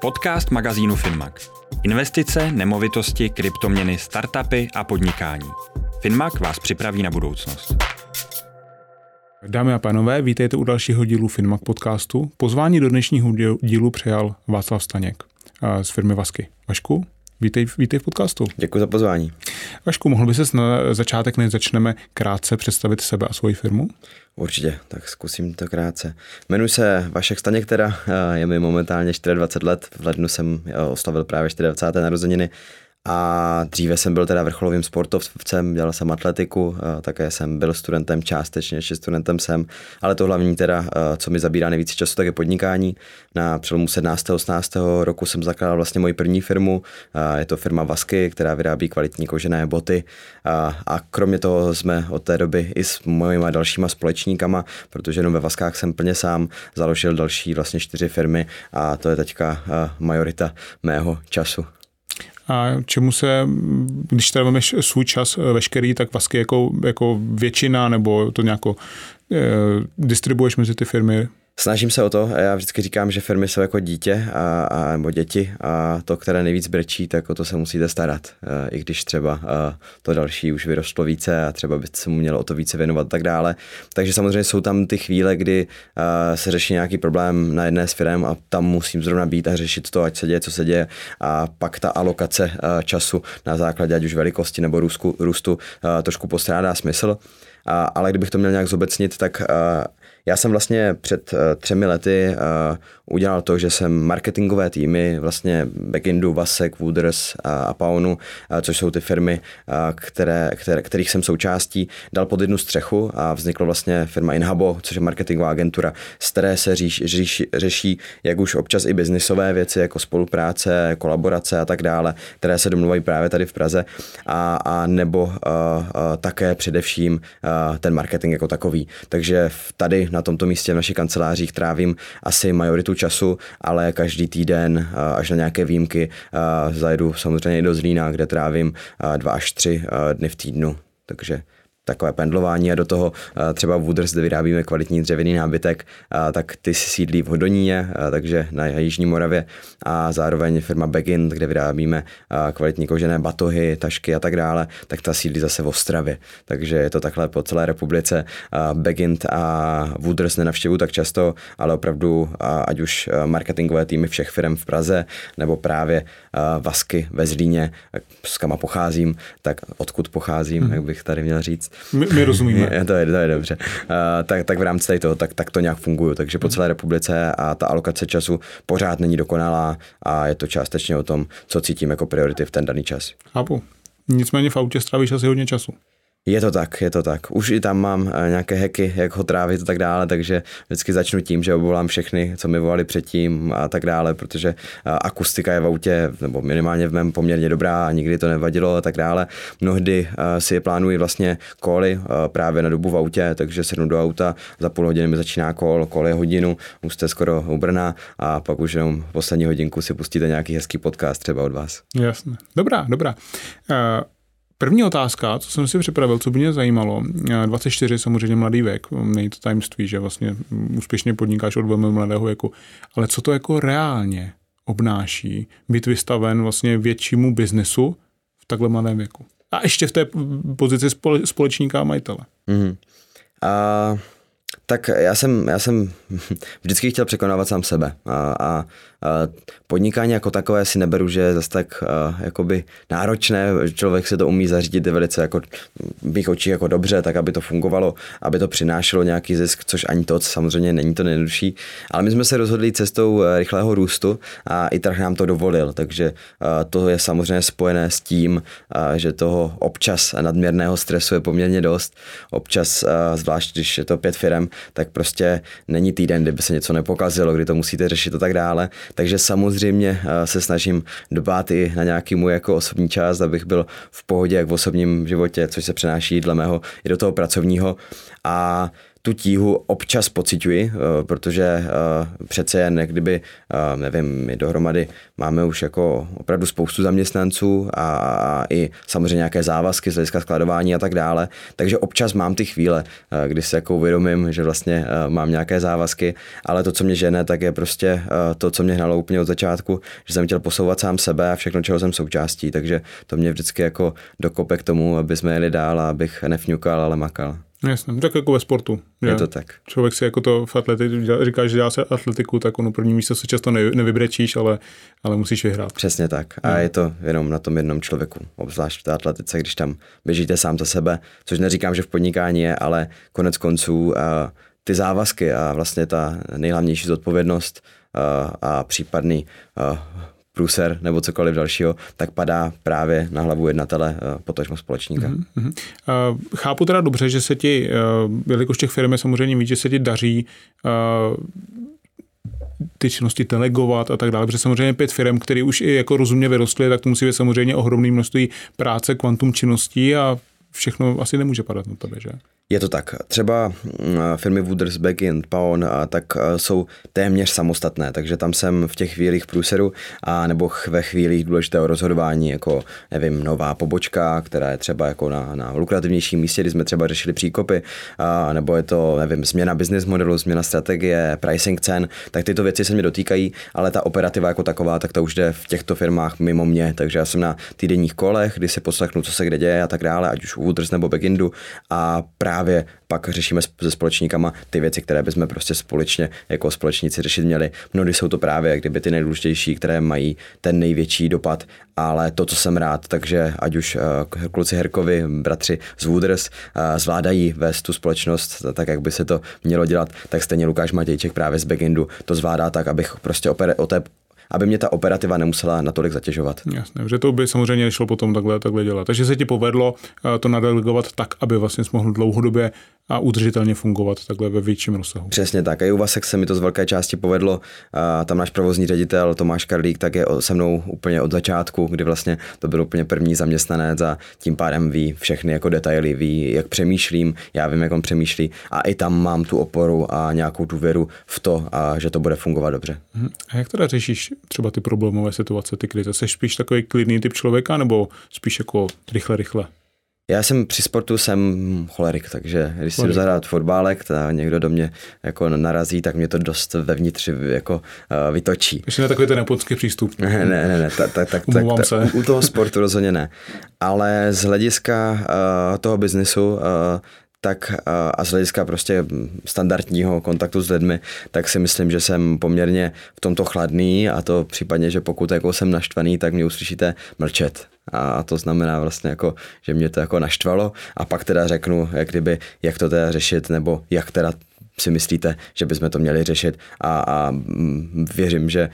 Podcast magazínu Finmag. Investice, nemovitosti, kryptoměny, startupy a podnikání. Finmag vás připraví na budoucnost. Dámy a pánové, vítejte u dalšího dílu Finmag podcastu. Pozvání do dnešního dílu přijal Václav Staněk z firmy Vasky. Vašku, vítej, vítej v podcastu. Děkuji za pozvání. Vašku, mohl by ses na začátek, než začneme, krátce představit sebe a svoji firmu? Určitě, tak zkusím to krátce. Jmenuji se Vašek Staněk, teda je mi momentálně 24 let, v lednu jsem oslavil právě 24. narozeniny a dříve jsem byl teda vrcholovým sportovcem, dělal jsem atletiku, také jsem byl studentem částečně, ještě studentem jsem, ale to hlavní teda, co mi zabírá nejvíc času, tak je podnikání. Na přelomu 17. 18. roku jsem zakládal vlastně moji první firmu, je to firma Vasky, která vyrábí kvalitní kožené boty a kromě toho jsme od té doby i s mojimi dalšíma společníkama, protože jenom ve Vaskách jsem plně sám založil další vlastně čtyři firmy a to je teďka majorita mého času a čemu se, když teda máme svůj čas eh, veškerý, tak vlastně jako, jako většina nebo to nějako eh, distribuješ mezi ty firmy? Snažím se o to já vždycky říkám, že firmy jsou jako dítě a, a, nebo děti a to, které nejvíc brečí, tak o to se musíte starat. A, I když třeba a, to další už vyrostlo více a třeba by se mu mělo o to více věnovat a tak dále. Takže samozřejmě jsou tam ty chvíle, kdy a, se řeší nějaký problém na jedné z firm a tam musím zrovna být a řešit to, ať se děje, co se děje. A pak ta alokace a, času na základě ať už velikosti nebo růzku, růstu a, trošku postrádá smysl. A, ale kdybych to měl nějak zobecnit, tak a, já jsem vlastně před uh, třemi lety uh, udělal to, že jsem marketingové týmy, vlastně Backindu, Vasek, Wooders a, a Paunu, uh, což jsou ty firmy, které, které, kterých jsem součástí, dal pod jednu střechu a vznikla vlastně firma Inhabo, což je marketingová agentura, z které se říš, říš, řeší jak už občas i biznisové věci, jako spolupráce, kolaborace a tak dále, které se domluvají právě tady v Praze, a, a nebo uh, uh, také především uh, ten marketing jako takový. Takže tady na tomto místě v našich kancelářích trávím asi majoritu času, ale každý týden až na nějaké výjimky zajedu samozřejmě i do Zlína, kde trávím dva až tři dny v týdnu. Takže takové pendlování a do toho třeba v Wooders, kde vyrábíme kvalitní dřevěný nábytek, tak ty si sídlí v Hodoníně, takže na Jižní Moravě a zároveň firma Begin, kde vyrábíme kvalitní kožené batohy, tašky a tak dále, tak ta sídlí zase v Ostravě. Takže je to takhle po celé republice. Begin a Wooders nenavštěvuju tak často, ale opravdu ať už marketingové týmy všech firm v Praze, nebo právě Vasky ve Zlíně, s kama pocházím, tak odkud pocházím, hmm. jak bych tady měl říct, my, my rozumíme. To, je, to je dobře. Uh, tak, tak v rámci tady toho, tak, tak to nějak funguje. Takže po celé republice a ta alokace času pořád není dokonalá a je to částečně o tom, co cítím jako priority v ten daný čas. Chápu. Nicméně v autě strávíš asi hodně času. Je to tak, je to tak. Už i tam mám eh, nějaké heky, jak ho trávit a tak dále, takže vždycky začnu tím, že obvolám všechny, co mi volali předtím a tak dále, protože eh, akustika je v autě, nebo minimálně v mém poměrně dobrá a nikdy to nevadilo a tak dále. Mnohdy eh, si je plánuji vlastně koly právě na dobu v autě, takže sednu do auta, za půl hodiny mi začíná kol, kol je hodinu, už jste skoro u Brna a pak už jenom poslední hodinku si pustíte nějaký hezký podcast třeba od vás. Jasně. Dobrá, dobrá. Uh... První otázka, co jsem si připravil, co by mě zajímalo, 24 samozřejmě mladý věk, není to tajemství, že vlastně úspěšně podnikáš od velmi mladého věku, ale co to jako reálně obnáší být vystaven vlastně většímu biznesu v takhle mladém věku? A ještě v té pozici společníka a majitele. Mm-hmm. Uh, tak já jsem, já jsem vždycky chtěl překonávat sám sebe a, a Podnikání jako takové si neberu, že je zase tak jakoby náročné, člověk se to umí zařídit velice jako bych očí jako dobře, tak aby to fungovalo, aby to přinášelo nějaký zisk, což ani to samozřejmě není to nejjednodušší. Ale my jsme se rozhodli cestou e, rychlého růstu a i trh nám to dovolil, takže to je samozřejmě spojené s tím, že toho občas nadměrného stresu je poměrně dost. Občas, zvlášť když je to pět firm, tak prostě není týden, kdyby se něco nepokazilo, kdy to musíte řešit a tak dále. Takže samozřejmě eh, se snažím dbát i na nějaký můj jako osobní čas, abych byl v pohodě jak v osobním životě, což se přenáší dle mého i do toho pracovního. A tu tíhu občas pociťuji, eh, protože eh, přece jen kdyby, eh, nevím, my dohromady máme už jako opravdu spoustu zaměstnanců a i samozřejmě nějaké závazky z hlediska skladování a tak dále, takže občas mám ty chvíle, kdy se jako uvědomím, že vlastně mám nějaké závazky, ale to, co mě žene, tak je prostě to, co mě hnalo úplně od začátku, že jsem chtěl posouvat sám sebe a všechno, čeho jsem součástí, takže to mě vždycky jako dokope k tomu, aby jsme jeli dál a abych nefňukal, ale makal. Jasně, tak jako ve sportu. Je to tak. Člověk si jako to v atletiku, říká, že dělá se atletiku, tak ono první místo se často nevybrečíš, ale, ale musíš vyhrát. Přesně tak. A no. je to jenom na tom jednom člověku, obzvlášť v té atletice, když tam běžíte sám za sebe, což neříkám, že v podnikání je, ale konec konců a ty závazky a vlastně ta nejhlavnější zodpovědnost a, a případný a, průser nebo cokoliv dalšího, tak padá právě na hlavu jednatele, eh, potažmo společníka. Mm-hmm. Chápu teda dobře, že se ti, uh, jelikož těch firm je samozřejmě víc, že se ti daří ty činnosti delegovat a tak dále, protože samozřejmě pět firm, které už i jako rozumně vyrostly, tak to musí být samozřejmě ohromný množství práce, kvantum činností a všechno asi nemůže padat na tebe, že? Je to tak. Třeba mm, firmy Wooders, Backend, Paon, tak jsou téměř samostatné, takže tam jsem v těch chvílích průseru a nebo ve chvílích důležitého rozhodování, jako nevím, nová pobočka, která je třeba jako na, na lukrativnějším místě, kdy jsme třeba řešili příkopy, a nebo je to, nevím, změna business modelu, změna strategie, pricing cen, tak tyto věci se mě dotýkají, ale ta operativa jako taková, tak to už jde v těchto firmách mimo mě, takže já jsem na týdenních kolech, kdy si poslechnu, co se kde děje a tak dále, ať už u Wooders nebo Backendu a právě právě pak řešíme se společníkama ty věci, které bychom prostě společně jako společníci řešit měli. Mnohdy jsou to právě kdyby ty nejdůležitější, které mají ten největší dopad, ale to, co jsem rád, takže ať už uh, kluci Herkovi, bratři z Wooders uh, zvládají vést tu společnost tak, jak by se to mělo dělat, tak stejně Lukáš Matějček právě z Backendu to zvládá tak, abych prostě o té aby mě ta operativa nemusela natolik zatěžovat. Jasně, že to by samozřejmě šlo potom takhle, takhle dělat. Takže se ti povedlo eh, to nadelegovat tak, aby vlastně mohl dlouhodobě a udržitelně fungovat takhle ve větším rozsahu. Přesně tak. A i u Vasek se mi to z velké části povedlo. A tam náš provozní ředitel Tomáš Karlík tak je se mnou úplně od začátku, kdy vlastně to byl úplně první zaměstnanec a tím pádem ví všechny jako detaily, ví, jak přemýšlím, já vím, jak on přemýšlí a i tam mám tu oporu a nějakou důvěru v to, a že to bude fungovat dobře. Mhm. A jak teda řešíš třeba ty problémové situace, ty krize? Jsi spíš takový klidný typ člověka nebo spíš jako rychle, rychle? Já jsem při sportu jsem cholerik, takže když si jdu zahrát fotbálek a někdo do mě jako narazí, tak mě to dost vevnitř jako uh, vytočí. Ještě ne takový ten nepodský přístup. ne, ne, ne, ne tak, tak, tak, tak, tak, u toho sportu rozhodně ne. Ale z hlediska uh, toho biznesu uh, tak a z hlediska prostě standardního kontaktu s lidmi, tak si myslím, že jsem poměrně v tomto chladný a to případně, že pokud jako jsem naštvaný, tak mě uslyšíte mlčet. A to znamená vlastně jako, že mě to jako naštvalo a pak teda řeknu, jak kdyby, jak to teda řešit, nebo jak teda si myslíte, že bychom to měli řešit a, a mm, věřím, že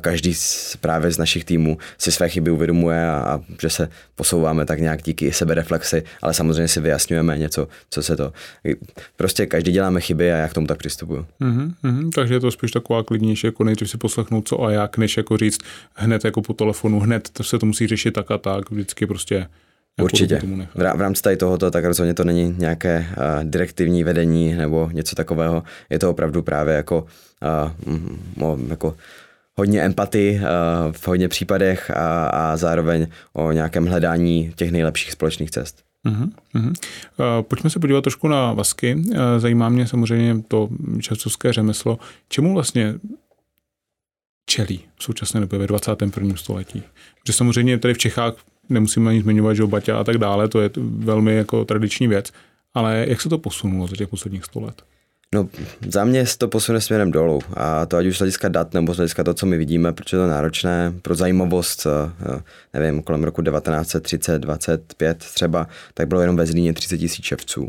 každý z, právě z našich týmů si své chyby uvědomuje a, a že se posouváme tak nějak díky sebereflexi, ale samozřejmě si vyjasňujeme něco, co se to... Prostě každý děláme chyby a já k tomu tak přistupuju. Mm-hmm, mm-hmm, takže je to spíš taková klidnější, jako nejdřív si poslechnout co a jak, než jako říct hned jako po telefonu, hned to se to musí řešit tak a tak, vždycky prostě Určitě. V rámci tady tohoto, tak rozhodně to není nějaké uh, direktivní vedení nebo něco takového. Je to opravdu právě jako, uh, jako hodně empatii uh, v hodně případech a, a zároveň o nějakém hledání těch nejlepších společných cest. Uh-huh, uh-huh. Uh, pojďme se podívat trošku na vasky. Zajímá mě samozřejmě to časovské řemeslo. Čemu vlastně čelí v současné době ve 21. století? Protože samozřejmě tady v Čechách nemusíme ani zmiňovat, že Baťa a tak dále, to je velmi jako tradiční věc, ale jak se to posunulo za těch posledních 100 let? No, za mě se to posune směrem dolů a to ať už z hlediska dat nebo z hlediska to, co my vidíme, protože to náročné pro zajímavost, eh, nevím, kolem roku 1930, 25 třeba, tak bylo jenom ve Zlíně 30 tisíc ševců.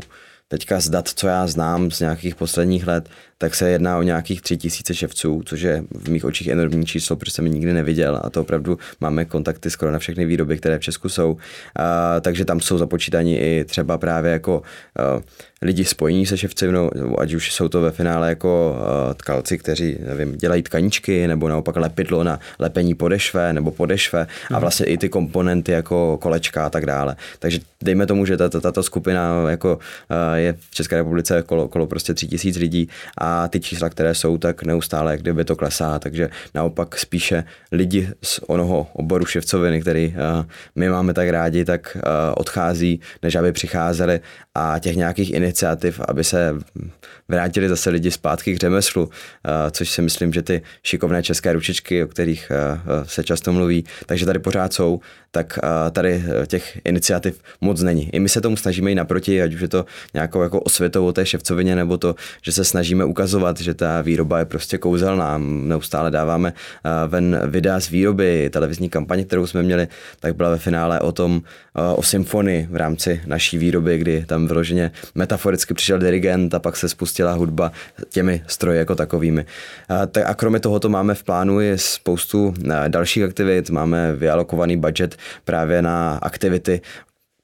Teďka z dat, co já znám z nějakých posledních let, tak se jedná o nějakých tři tisíce ševců, což je v mých očích enormní číslo, protože jsem nikdy neviděl a to opravdu máme kontakty skoro na všechny výroby, které v Česku jsou. A, takže tam jsou započítaní i třeba právě jako a, lidi spojení se ševcinou, ať už jsou to ve finále jako uh, tkalci, kteří nevím, dělají tkaničky, nebo naopak lepidlo na lepení podešve nebo podešve a mhm. vlastně i ty komponenty jako kolečka a tak dále. Takže dejme tomu, že tato, tato skupina jako uh, je v České republice kolo, kolo prostě tři tisíc lidí a ty čísla, které jsou, tak neustále jak kdyby to klesá, takže naopak spíše lidi z onoho oboru ševcoviny, který uh, my máme tak rádi, tak odchází, než aby přicházeli a těch nějakých iniciativ, aby se vrátili zase lidi zpátky k řemeslu, eh, což si myslím, že ty šikovné české ručičky, o kterých eh, se často mluví, takže tady pořád jsou, tak eh, tady těch iniciativ moc není. I my se tomu snažíme i naproti, ať už je to nějakou jako osvětou o té ševcovině, nebo to, že se snažíme ukazovat, že ta výroba je prostě kouzelná. Neustále dáváme ven videa z výroby, televizní kampaně, kterou jsme měli, tak byla ve finále o tom, o symfonii v rámci naší výroby, kdy tam vyloženě metaforicky přišel dirigent a pak se spustila hudba těmi stroji jako takovými. A, kromě toho to máme v plánu i spoustu dalších aktivit, máme vyalokovaný budget právě na aktivity,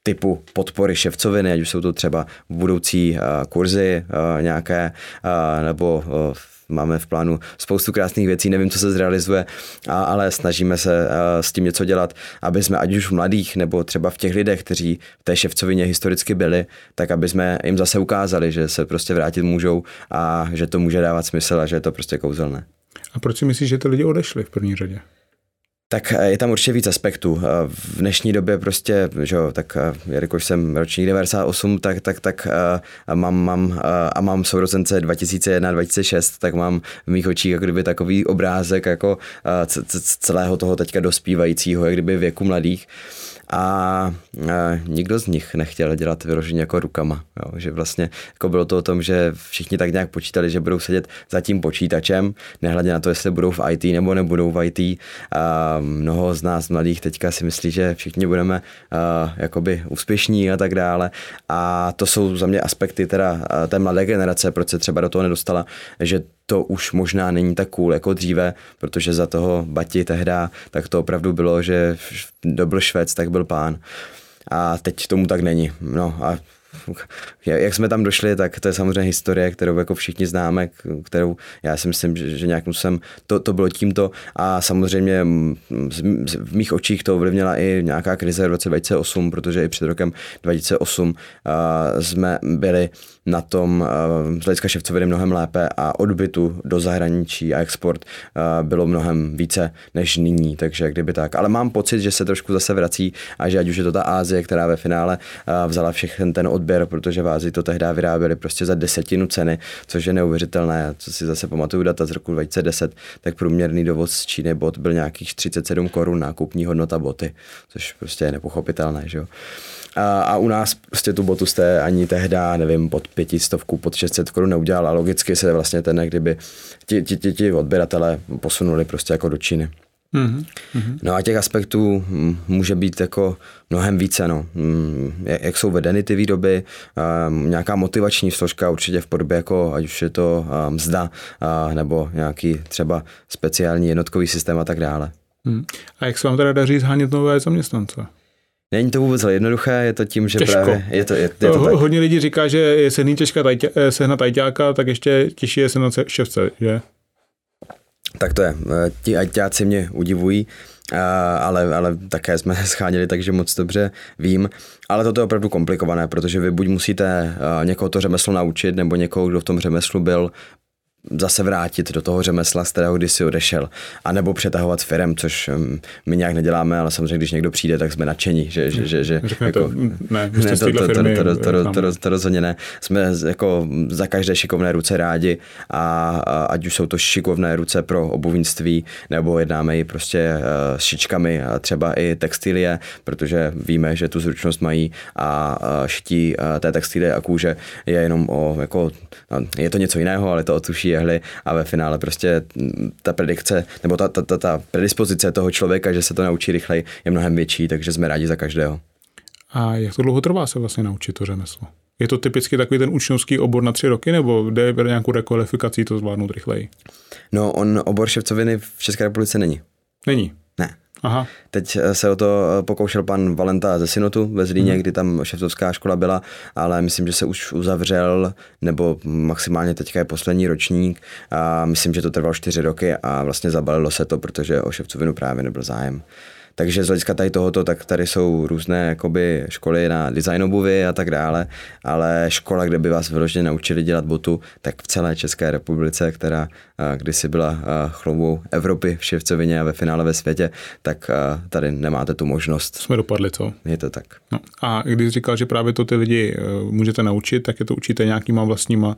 typu podpory ševcoviny, ať už jsou to třeba budoucí kurzy nějaké, nebo máme v plánu spoustu krásných věcí, nevím, co se zrealizuje, a, ale snažíme se a, s tím něco dělat, aby jsme ať už v mladých nebo třeba v těch lidech, kteří v té ševcovině historicky byli, tak aby jsme jim zase ukázali, že se prostě vrátit můžou a že to může dávat smysl a že je to prostě kouzelné. A proč si myslíš, že ty lidi odešli v první řadě? Tak eh, je tam určitě víc aspektů. Eh, v dnešní době prostě, že jo, tak eh, jelikož jsem ročník 98, tak, tak, tak a mám, mám, a mám sourozence 2001, 2006, tak mám v mých očích jako kdyby takový obrázek jako celého toho teďka dospívajícího, jak kdyby věku mladých a nikdo z nich nechtěl dělat vyloženě jako rukama. Jo? Že vlastně jako bylo to o tom, že všichni tak nějak počítali, že budou sedět za tím počítačem, nehledě na to, jestli budou v IT nebo nebudou v IT. A mnoho z nás mladých teďka si myslí, že všichni budeme uh, jakoby úspěšní a tak dále. A to jsou za mě aspekty teda té mladé generace, proč se třeba do toho nedostala, že to už možná není tak cool jako dříve, protože za toho Bati tehda, tak to opravdu bylo, že kdo byl Švec, tak byl pán. A teď tomu tak není. No a jak jsme tam došli, tak to je samozřejmě historie, kterou jako všichni známe, kterou já si myslím, že, že nějakým jsem to, to bylo tímto a samozřejmě v mých očích to ovlivnila i nějaká krize v roce 2008, protože i před rokem 2008 uh, jsme byli na tom z hlediska ševcoviny mnohem lépe a odbytu do zahraničí a export bylo mnohem více než nyní, takže kdyby tak. Ale mám pocit, že se trošku zase vrací a že ať už je to ta Ázie, která ve finále vzala všechny ten odběr, protože v Ázii to tehdy vyráběli prostě za desetinu ceny, což je neuvěřitelné. Co si zase pamatuju data z roku 2010, tak průměrný dovoz z Číny bot byl nějakých 37 korun nákupní hodnota boty, což prostě je nepochopitelné, že jo. A, a u nás prostě tu botu jste ani tehda, nevím, pod pětistovku, pod 600 korun neudělal a logicky se vlastně ten, kdyby ti, ti, ti, ti odběratele posunuli prostě jako do Číny. Mm-hmm. No a těch aspektů může být jako mnohem více. No. Mm, jak jsou vedeny ty výroby, nějaká motivační složka určitě v podobě jako, ať už je to mzda, nebo nějaký třeba speciální jednotkový systém a tak dále. Hmm. A jak se vám teda daří zhánět nové zaměstnance? Není to vůbec jednoduché, je to tím, že Těžko. právě je to, je, je to tak. Hodně lidí říká, že je se těžká tajťa, eh, sehnat tajťáka, tak ještě těžší je sehnat ševce, že? Tak to je. Eh, ti ajťáci mě udivují, eh, ale, ale také jsme scháněli, takže moc dobře vím. Ale toto je opravdu komplikované, protože vy buď musíte někoho to řemeslo naučit, nebo někoho, kdo v tom řemeslu byl, zase vrátit do toho řemesla, z kterého kdysi odešel. A nebo přetahovat firem, což um, my nějak neděláme, ale samozřejmě, když někdo přijde, tak jsme nadšení, že, že, že, že jako, to, ne, ne to, to, to, to, to, to, to, rozhodně ne. Jsme jako za každé šikovné ruce rádi a, a ať už jsou to šikovné ruce pro obuvnictví, nebo jednáme i prostě uh, s šičkami a třeba i textilie, protože víme, že tu zručnost mají a uh, šití uh, té textilie a kůže je jenom o, jako, no, je to něco jiného, ale to otuší jehly a ve finále prostě ta predikce nebo ta, ta, ta, ta predispozice toho člověka, že se to naučí rychleji, je mnohem větší, takže jsme rádi za každého. A jak to dlouho trvá se vlastně naučit to řemeslo? Je to typicky takový ten učňovský obor na tři roky, nebo jde nějakou rekvalifikací to zvládnout rychleji? No, on obor ševcoviny v České republice není. Není? Aha. Teď se o to pokoušel pan Valenta ze Synotu ve Zlíně, hmm. kdy tam šeftovská škola byla, ale myslím, že se už uzavřel, nebo maximálně teďka je poslední ročník a myslím, že to trvalo čtyři roky a vlastně zabalilo se to, protože o šefcovinu právě nebyl zájem. Takže z hlediska tady tohoto, tak tady jsou různé jakoby, školy na design obuvy a tak dále, ale škola, kde by vás vyloženě naučili dělat botu, tak v celé České republice, která kdysi byla chloubou Evropy v ševcovině a ve finále ve světě, tak tady nemáte tu možnost. Jsme dopadli, co? Je to tak. No. A když říkal, že právě to ty lidi můžete naučit, tak je to učíte nějakýma vlastníma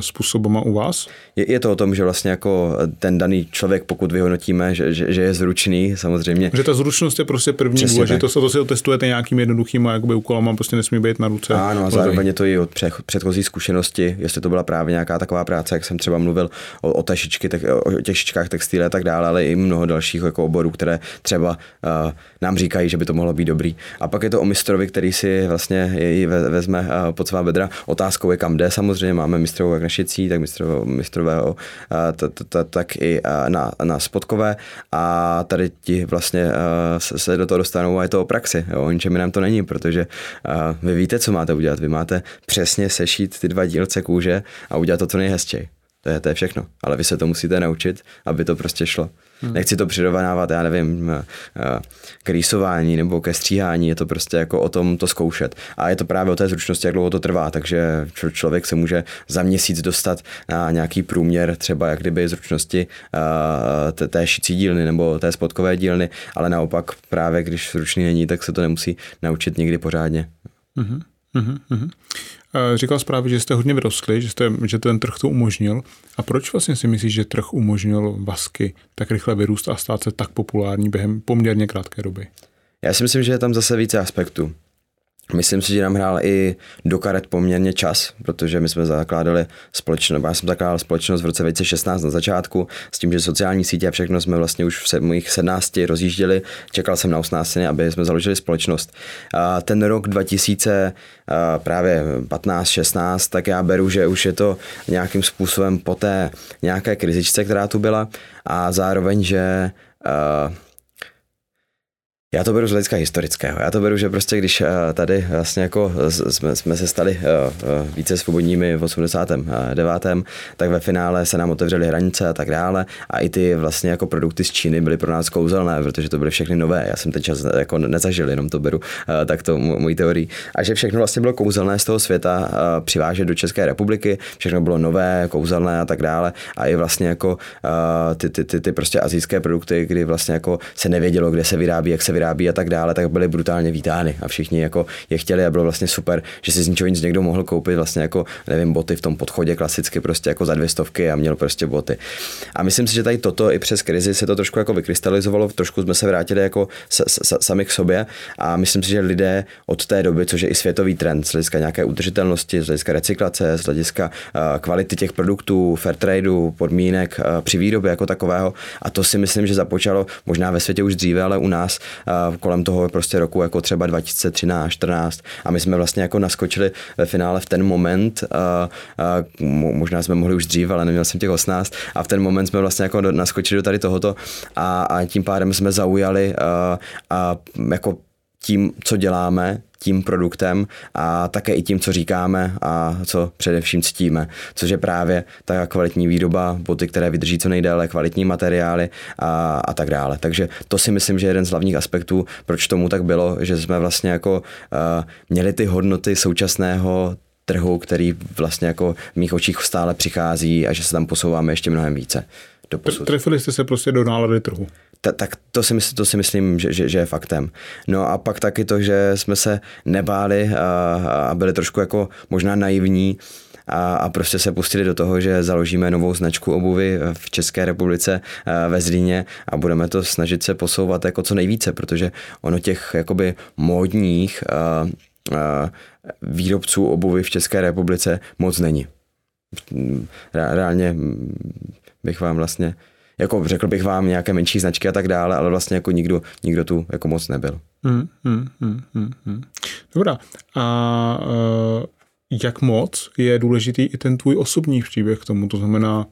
způsobama u vás? Je, je to o tom, že vlastně jako ten daný člověk, pokud vyhodnotíme, že, že, že je zručný, samozřejmě. Že ta zručnost je prostě první Přesně důležitost a to si otestujete nějakým jednoduchýma jakoby úkolama, prostě nesmí být na ruce. Ano, a zároveň je to i od předchozí zkušenosti, jestli to byla právě nějaká taková práce, jak jsem třeba mluvil o, o, tešičky, tak, o těch šičkách textile a tak dále, ale i mnoho dalších jako oborů, které třeba uh, nám říkají, že by to mohlo být dobrý. A pak je to o mistrovi, který si vlastně jej vezme uh, pod svá bedra. Otázkou je, kam jde. Samozřejmě máme jak na šicí, tak mistrového, mistrového, tak i na, na spotkové a tady ti vlastně se do toho dostanou a je to o praxi. Jo. O ničem jiném to není, protože vy víte, co máte udělat. Vy máte přesně sešít ty dva dílce kůže a udělat to co nejhezčej. To je, to je všechno. Ale vy se to musíte naučit, aby to prostě šlo. Hmm. Nechci to přirovnávat, já nevím, eh, eh, k rýsování nebo ke stříhání, je to prostě jako o tom to zkoušet. A je to právě o té zručnosti, jak dlouho to trvá, takže člověk se může za měsíc dostat na nějaký průměr třeba jak kdyby zručnosti eh, té šicí dílny nebo té spotkové dílny, ale naopak právě když zručný není, tak se to nemusí naučit nikdy pořádně. Hmm. Říkal zprávě, že jste hodně vyrostli, že, jste, že ten trh to umožnil. A proč vlastně si myslíš, že trh umožnil vasky tak rychle vyrůst a stát se tak populární během poměrně krátké doby? Já si myslím, že je tam zase více aspektů. Myslím si, že nám hrál i do karet poměrně čas, protože my jsme zakládali společnost, já jsem zakládal společnost v roce 2016 na začátku, s tím, že sociální sítě a všechno jsme vlastně už v mojich 17 rozjížděli, čekal jsem na 18, aby jsme založili společnost. A ten rok 2000, právě 15-16, tak já beru, že už je to nějakým způsobem po té nějaké krizičce, která tu byla a zároveň, že já to beru z hlediska historického. Já to beru, že prostě když eh, tady vlastně jako jsme, jsme se stali eh, eh, více svobodními v 89. tak ve finále se nám otevřely hranice a tak dále a i ty vlastně jako produkty z Číny byly pro nás kouzelné, protože to byly všechny nové. Já jsem ten čas jako nezažil, jenom to beru tak to můj teorii. A že všechno vlastně bylo kouzelné z toho světa přivážet do České republiky, všechno bylo nové, kouzelné a tak dále a i vlastně jako ty, ty, ty, ty prostě azijské produkty, kdy vlastně jako se nevědělo, kde se vyrábí, jak se vyrábí, vyrábí a tak dále, tak byly brutálně vítány a všichni jako je chtěli a bylo vlastně super, že si z ničeho nic někdo mohl koupit vlastně jako, nevím, boty v tom podchodě klasicky prostě jako za dvě stovky a měl prostě boty. A myslím si, že tady toto i přes krizi se to trošku jako vykrystalizovalo, trošku jsme se vrátili jako s, s, sami k sobě a myslím si, že lidé od té doby, což je i světový trend z hlediska nějaké udržitelnosti, z hlediska recyklace, z hlediska uh, kvality těch produktů, fair tradeu, podmínek uh, při výrobě jako takového a to si myslím, že započalo možná ve světě už dříve, ale u nás kolem toho prostě roku jako třeba 2013, 14 a my jsme vlastně jako naskočili ve finále v ten moment, a, a možná jsme mohli už dřív, ale neměl jsem těch 18 a v ten moment jsme vlastně jako naskočili do tady tohoto a, a tím pádem jsme zaujali a, a jako tím, co děláme, tím produktem a také i tím, co říkáme a co především ctíme, což je právě ta kvalitní výroba, boty, které vydrží co nejdéle, kvalitní materiály a, a tak dále. Takže to si myslím, že je jeden z hlavních aspektů, proč tomu tak bylo, že jsme vlastně jako uh, měli ty hodnoty současného trhu, který vlastně jako v mých očích stále přichází a že se tam posouváme ještě mnohem více. Trefili jste se prostě do nálady trhu ta, tak to si, myslím, to si myslím, že, že, že je faktem. No a pak taky to, že jsme se nebáli a, a byli trošku jako možná naivní, a, a prostě se pustili do toho, že založíme novou značku obuvy v České republice ve Zlíně a budeme to snažit se posouvat jako co nejvíce, protože ono těch jakoby módních a, a výrobců obuvy v České republice moc není. Reálně bych vám vlastně jako řekl bych vám nějaké menší značky a tak dále, ale vlastně jako nikdo, nikdo tu jako moc nebyl. Hmm, hmm, hmm, hmm, hmm. Dobrá. A uh, jak moc je důležitý i ten tvůj osobní příběh k tomu, to znamená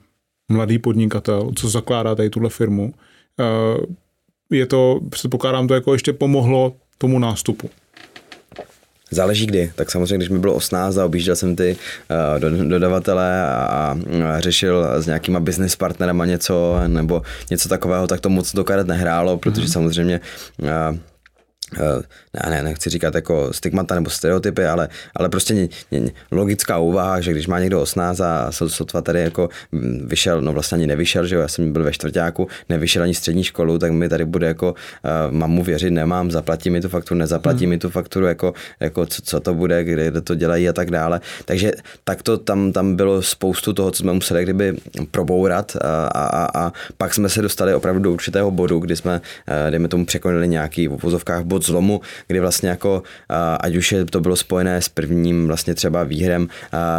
mladý podnikatel, co zakládá tady tuhle firmu. Eh, je to, předpokládám, to jako ještě pomohlo tomu nástupu. Záleží kdy. Tak samozřejmě, když mi bylo 18 a objížděl jsem ty uh, dodavatele a, a řešil s nějakýma business partnerama něco nebo něco takového, tak to moc do karet nehrálo, protože mm-hmm. samozřejmě uh, ne, ne, nechci říkat jako stigmata nebo stereotypy, ale, ale prostě ně, ně, logická úvaha, že když má někdo 18 a sotva tady jako mm, vyšel, no vlastně ani nevyšel, že jo, já jsem byl ve čtvrtáku, nevyšel ani střední školu, tak mi tady bude jako, uh, mám mu věřit, nemám, zaplatí mi tu fakturu, nezaplatí hmm. mi tu fakturu, jako, jako co, co, to bude, kde to dělají a tak dále. Takže tak to tam, tam bylo spoustu toho, co jsme museli kdyby probourat a, a, a pak jsme se dostali opravdu do určitého bodu, kdy jsme, dejme tomu, překonali nějaký v bod zlomu, kdy vlastně jako, ať už je to bylo spojené s prvním vlastně třeba výhrem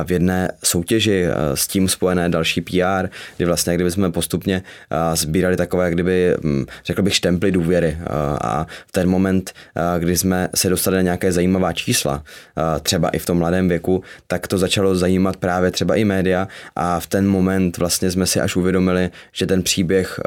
v jedné soutěži, s tím spojené další PR, kdy vlastně kdyby jsme postupně sbírali takové, kdyby, hm, řekl bych, štemply důvěry a v ten moment, kdy jsme se dostali na nějaké zajímavá čísla, třeba i v tom mladém věku, tak to začalo zajímat právě třeba i média a v ten moment vlastně jsme si až uvědomili, že ten příběh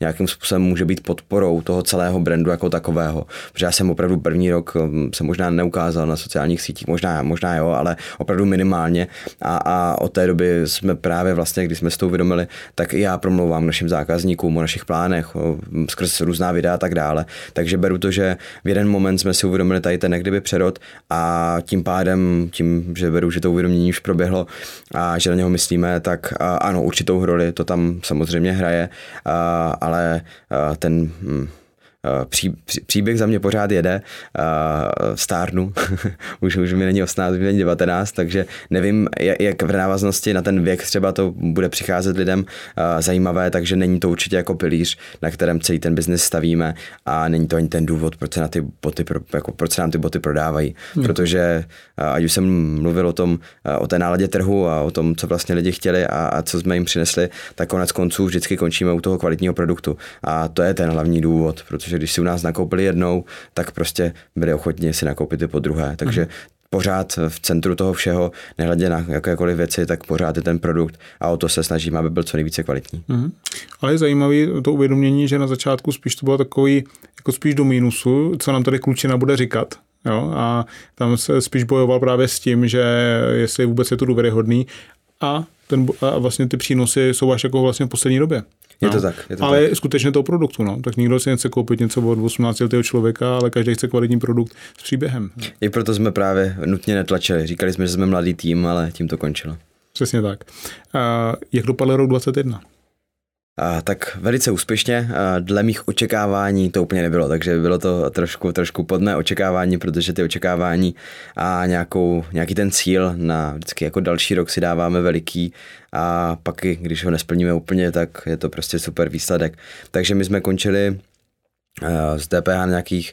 nějakým způsobem může být podporou toho celého brandu jako takového. Protože já jsem opravdu první rok um, se možná neukázal na sociálních sítích, možná, možná jo, ale opravdu minimálně. A, a od té doby jsme právě vlastně, když jsme si to uvědomili, tak i já promlouvám našim zákazníkům o našich plánech, o, skrz různá videa a tak dále. Takže beru to, že v jeden moment jsme si uvědomili tady ten kdyby přerod a tím pádem, tím, že beru, že to uvědomění už proběhlo a že na něho myslíme, tak ano, určitou roli to tam samozřejmě hraje, ale ten hm, pří, pří, příběh za mě pořád jede, uh, stárnu, už, už mi není 18, už mi není 19, takže nevím, jak, jak v návaznosti na ten věk třeba to bude přicházet lidem uh, zajímavé, takže není to určitě jako pilíř, na kterém celý ten biznis stavíme a není to ani ten důvod, proč se, na ty boty, jako proč se nám ty boty prodávají, hmm. protože ať už jsem mluvil o tom, o té náladě trhu a o tom, co vlastně lidi chtěli a, a co jsme jim přinesli, tak konec konců vždycky končíme u toho kvalitního produktu. A to je ten hlavní důvod, protože když si u nás nakoupili jednou, tak prostě byli ochotni si nakoupit i po druhé. Takže mm. pořád v centru toho všeho, nehledě na jakékoliv věci, tak pořád je ten produkt a o to se snažíme, aby byl co nejvíce kvalitní. Mm. Ale je zajímavé to uvědomění, že na začátku spíš to bylo takový, jako spíš do mínusu, co nám tady klučina bude říkat. Jo? A tam se spíš bojoval právě s tím, že jestli vůbec je to důvěryhodný a, ten, a vlastně ty přínosy jsou až jako vlastně v poslední době. Je no. to tak. Je to ale tak. skutečně toho produktu. No. Tak nikdo si nechce koupit něco od 18 letého člověka, ale každý chce kvalitní produkt s příběhem. I proto jsme právě nutně netlačili. Říkali jsme, že jsme mladý tým, ale tím to končilo. Přesně tak. A jak dopadl rok 21? Tak velice úspěšně. Dle mých očekávání to úplně nebylo, takže bylo to trošku, trošku pod mé očekávání, protože ty očekávání a nějakou, nějaký ten cíl na vždycky jako další rok si dáváme veliký a pak když ho nesplníme úplně, tak je to prostě super výsledek. Takže my jsme končili z DPH nějakých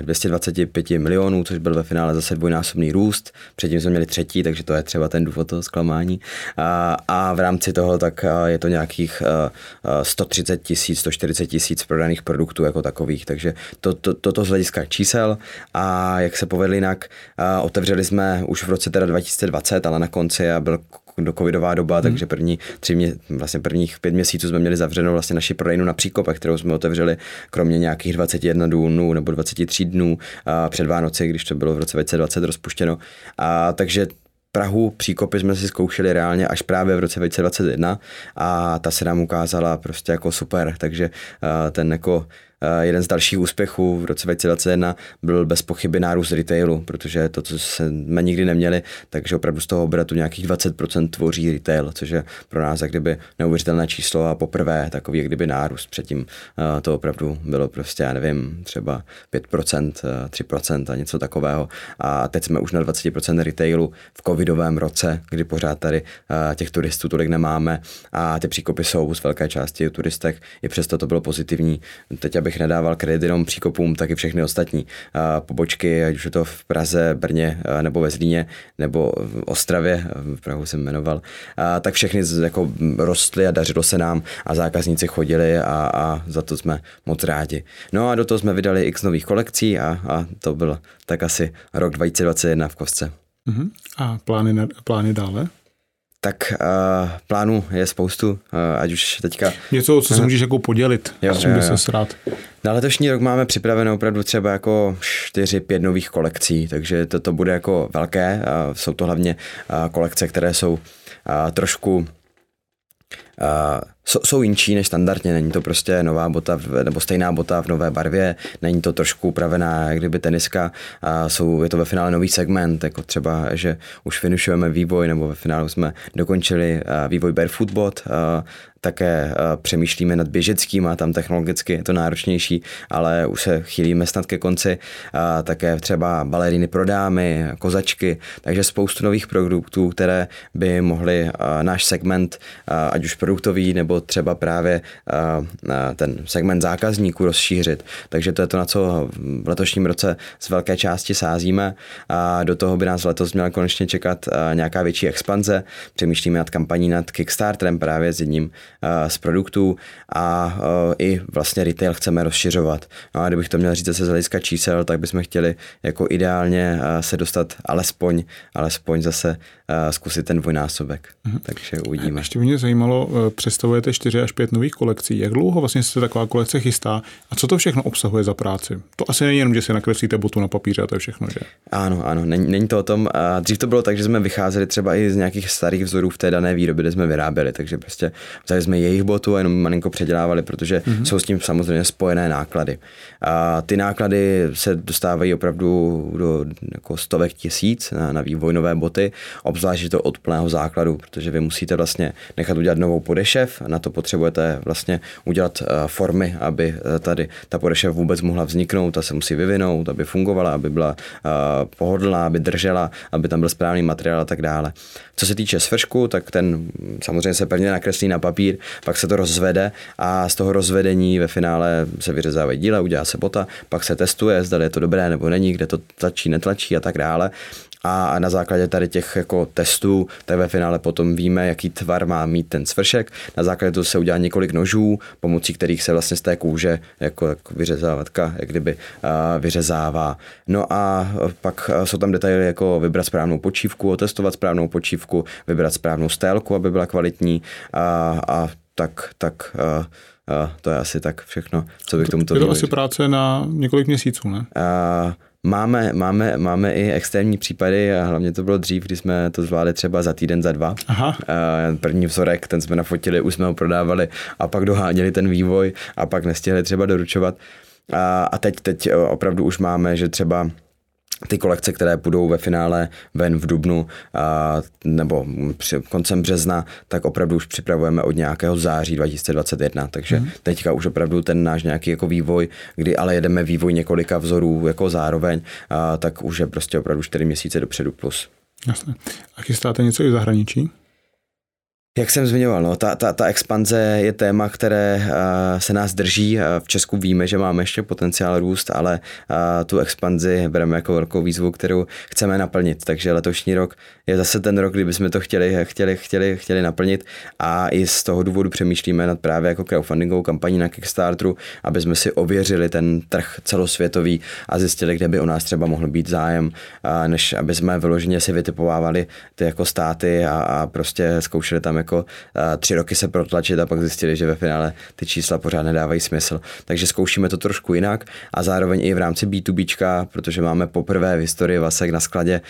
225 milionů, což byl ve finále zase dvojnásobný růst. Předtím jsme měli třetí, takže to je třeba ten důvod toho zklamání. A v rámci toho tak je to nějakých 130 tisíc, 140 tisíc prodaných produktů jako takových. Takže to, to, toto z hlediska čísel a jak se povedli jinak, otevřeli jsme už v roce teda 2020, ale na konci a byl do covidová doba, hmm. takže první tři mě, vlastně prvních pět měsíců jsme měli zavřenou vlastně naši prodejnu na Příkopech, kterou jsme otevřeli kromě nějakých 21 dnů nebo 23 dnů a před Vánoci, když to bylo v roce 2020 rozpuštěno. A takže Prahu příkopy jsme si zkoušeli reálně až právě v roce 2021 a ta se nám ukázala prostě jako super, takže ten jako jeden z dalších úspěchů v roce 2021 byl bez pochyby nárůst retailu, protože to, co jsme nikdy neměli, takže opravdu z toho obratu nějakých 20% tvoří retail, což je pro nás jak kdyby neuvěřitelné číslo a poprvé takový jak kdyby nárůst. Předtím eh, to opravdu bylo prostě, já nevím, třeba 5%, 3% eh, a něco takového. A teď jsme už na 20% retailu v covidovém roce, kdy pořád tady těch turistů tolik nemáme a ty příkopy jsou z velké části o turistech. I přesto to bylo pozitivní. Teď, abych bych nedával kredit jenom příkopům, tak i všechny ostatní pobočky, ať už je to v Praze, Brně nebo ve Zlíně, nebo v Ostravě, v Prahu jsem jmenoval, tak všechny jako rostly a dařilo se nám a zákazníci chodili a, a za to jsme moc rádi. No a do toho jsme vydali x nových kolekcí a, a to byl tak asi rok 2021 v kostce. Uh-huh. A plány, plány dále? Tak uh, plánů je spoustu, uh, ať už teďka... Něco, co se můžeš jako podělit, jo, s čím bys se rád. Na letošní rok máme připravené opravdu třeba jako 4-5 nových kolekcí, takže to, to bude jako velké. Uh, jsou to hlavně uh, kolekce, které jsou uh, trošku uh, jsou jinčí než standardně, není to prostě nová bota v, nebo stejná bota v nové barvě, není to trošku upravená, jak kdyby teniska, a jsou, je to ve finále nový segment, jako třeba, že už finišujeme vývoj, nebo ve finále jsme dokončili vývoj Barefoot bot, také uh, přemýšlíme nad běžeckým a tam technologicky je to náročnější, ale už se chýlíme snad ke konci. Uh, také třeba baleriny pro dámy, kozačky, takže spoustu nových produktů, které by mohly náš segment, ať už produktový nebo třeba právě uh, ten segment zákazníků rozšířit. Takže to je to, na co v letošním roce z velké části sázíme a do toho by nás letos měla konečně čekat uh, nějaká větší expanze. Přemýšlíme nad kampaní nad Kickstarterem právě s jedním Eh, z produktů a eh, i vlastně retail chceme rozšiřovat. No a kdybych to měl říct zase z hlediska čísel, tak bychom chtěli jako ideálně eh, se dostat alespoň, alespoň zase zkusit ten dvojnásobek. Mhm. Takže uvidíme. Ještě mě zajímalo, představujete 4 až 5 nových kolekcí. Jak dlouho vlastně se taková kolekce chystá a co to všechno obsahuje za práci? To asi není jenom, že si nakreslíte botu na papíře a to je všechno, že? Ano, ano, není, není to o tom. Dřív to bylo tak, že jsme vycházeli třeba i z nějakých starých vzorů v té dané výrobě, kde jsme vyráběli, takže prostě vzali jsme jejich botu a jenom malinko předělávali, protože mm-hmm. jsou s tím samozřejmě spojené náklady. A ty náklady se dostávají opravdu do jako stovek tisíc na, na vývoj nové boty, obzvlášť to od plného základu, protože vy musíte vlastně nechat udělat novou podešev, na to potřebujete vlastně udělat uh, formy, aby uh, tady ta podešev vůbec mohla vzniknout, ta se musí vyvinout, aby fungovala, aby byla uh, pohodlná, aby držela, aby tam byl správný materiál a tak dále. Co se týče svršku, tak ten samozřejmě se pevně nakreslí na papír, pak se to rozvede a z toho rozvedení ve finále se vyřezávají díle, udělá se bota, pak se testuje, zda je to dobré nebo není, kde to tlačí, netlačí a tak dále a na základě tady těch jako testů, tak ve finále potom víme, jaký tvar má mít ten svršek. Na základě toho se udělá několik nožů, pomocí kterých se vlastně z té kůže jako, jako vyřezávatka, jak kdyby vyřezává. No a pak jsou tam detaily jako vybrat správnou počívku, otestovat správnou počívku, vybrat správnou stélku, aby byla kvalitní a, a tak, tak uh, uh, to je asi tak všechno, co bych k tomuto Je to asi práce na několik měsíců, ne? Uh, Máme, máme, máme i extrémní případy a hlavně to bylo dřív, kdy jsme to zvládli třeba za týden, za dva. Aha. První vzorek, ten jsme nafotili, už jsme ho prodávali a pak doháněli ten vývoj a pak nestihli třeba doručovat. A teď, teď opravdu už máme, že třeba ty kolekce, které budou ve finále ven v Dubnu a, nebo při, koncem března, tak opravdu už připravujeme od nějakého září 2021. Takže mm. teďka už opravdu ten náš nějaký jako vývoj, kdy ale jedeme vývoj několika vzorů jako zároveň, a, tak už je prostě opravdu 4 měsíce dopředu plus. Jasně. A chystáte něco i v zahraničí? Jak jsem zmiňoval, no, ta, ta, ta expanze je téma, které uh, se nás drží. Uh, v Česku víme, že máme ještě potenciál růst, ale uh, tu expanzi bereme jako velkou výzvu, kterou chceme naplnit. Takže letošní rok je zase ten rok, kdyby jsme to chtěli, chtěli, chtěli, chtěli naplnit a i z toho důvodu přemýšlíme nad právě jako crowdfundingovou kampaní na Kickstarteru, aby jsme si ověřili ten trh celosvětový a zjistili, kde by u nás třeba mohl být zájem, uh, než aby jsme vyloženě si vytipovávali ty jako státy a, a prostě zkoušeli tam jako tři roky se protlačit a pak zjistili, že ve finále ty čísla pořád nedávají smysl. Takže zkoušíme to trošku jinak a zároveň i v rámci B2B, protože máme poprvé v historii Vasek na skladě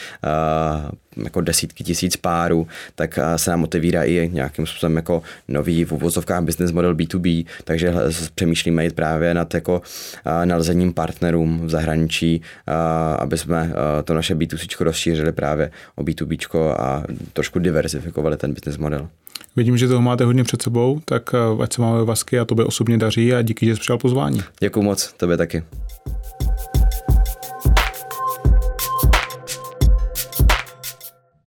jako desítky tisíc párů, tak se nám otevírá i nějakým způsobem jako nový v uvozovkách business model B2B, takže přemýšlíme jít právě nad jako nalezením partnerům v zahraničí, aby jsme to naše B2C rozšířili právě o B2B a trošku diverzifikovali ten business model. Vidím, že toho máte hodně před sebou, tak eh, ať se máme vasky a tobě osobně daří a díky, že jsi přijal pozvání. Děkuji moc, tobě taky.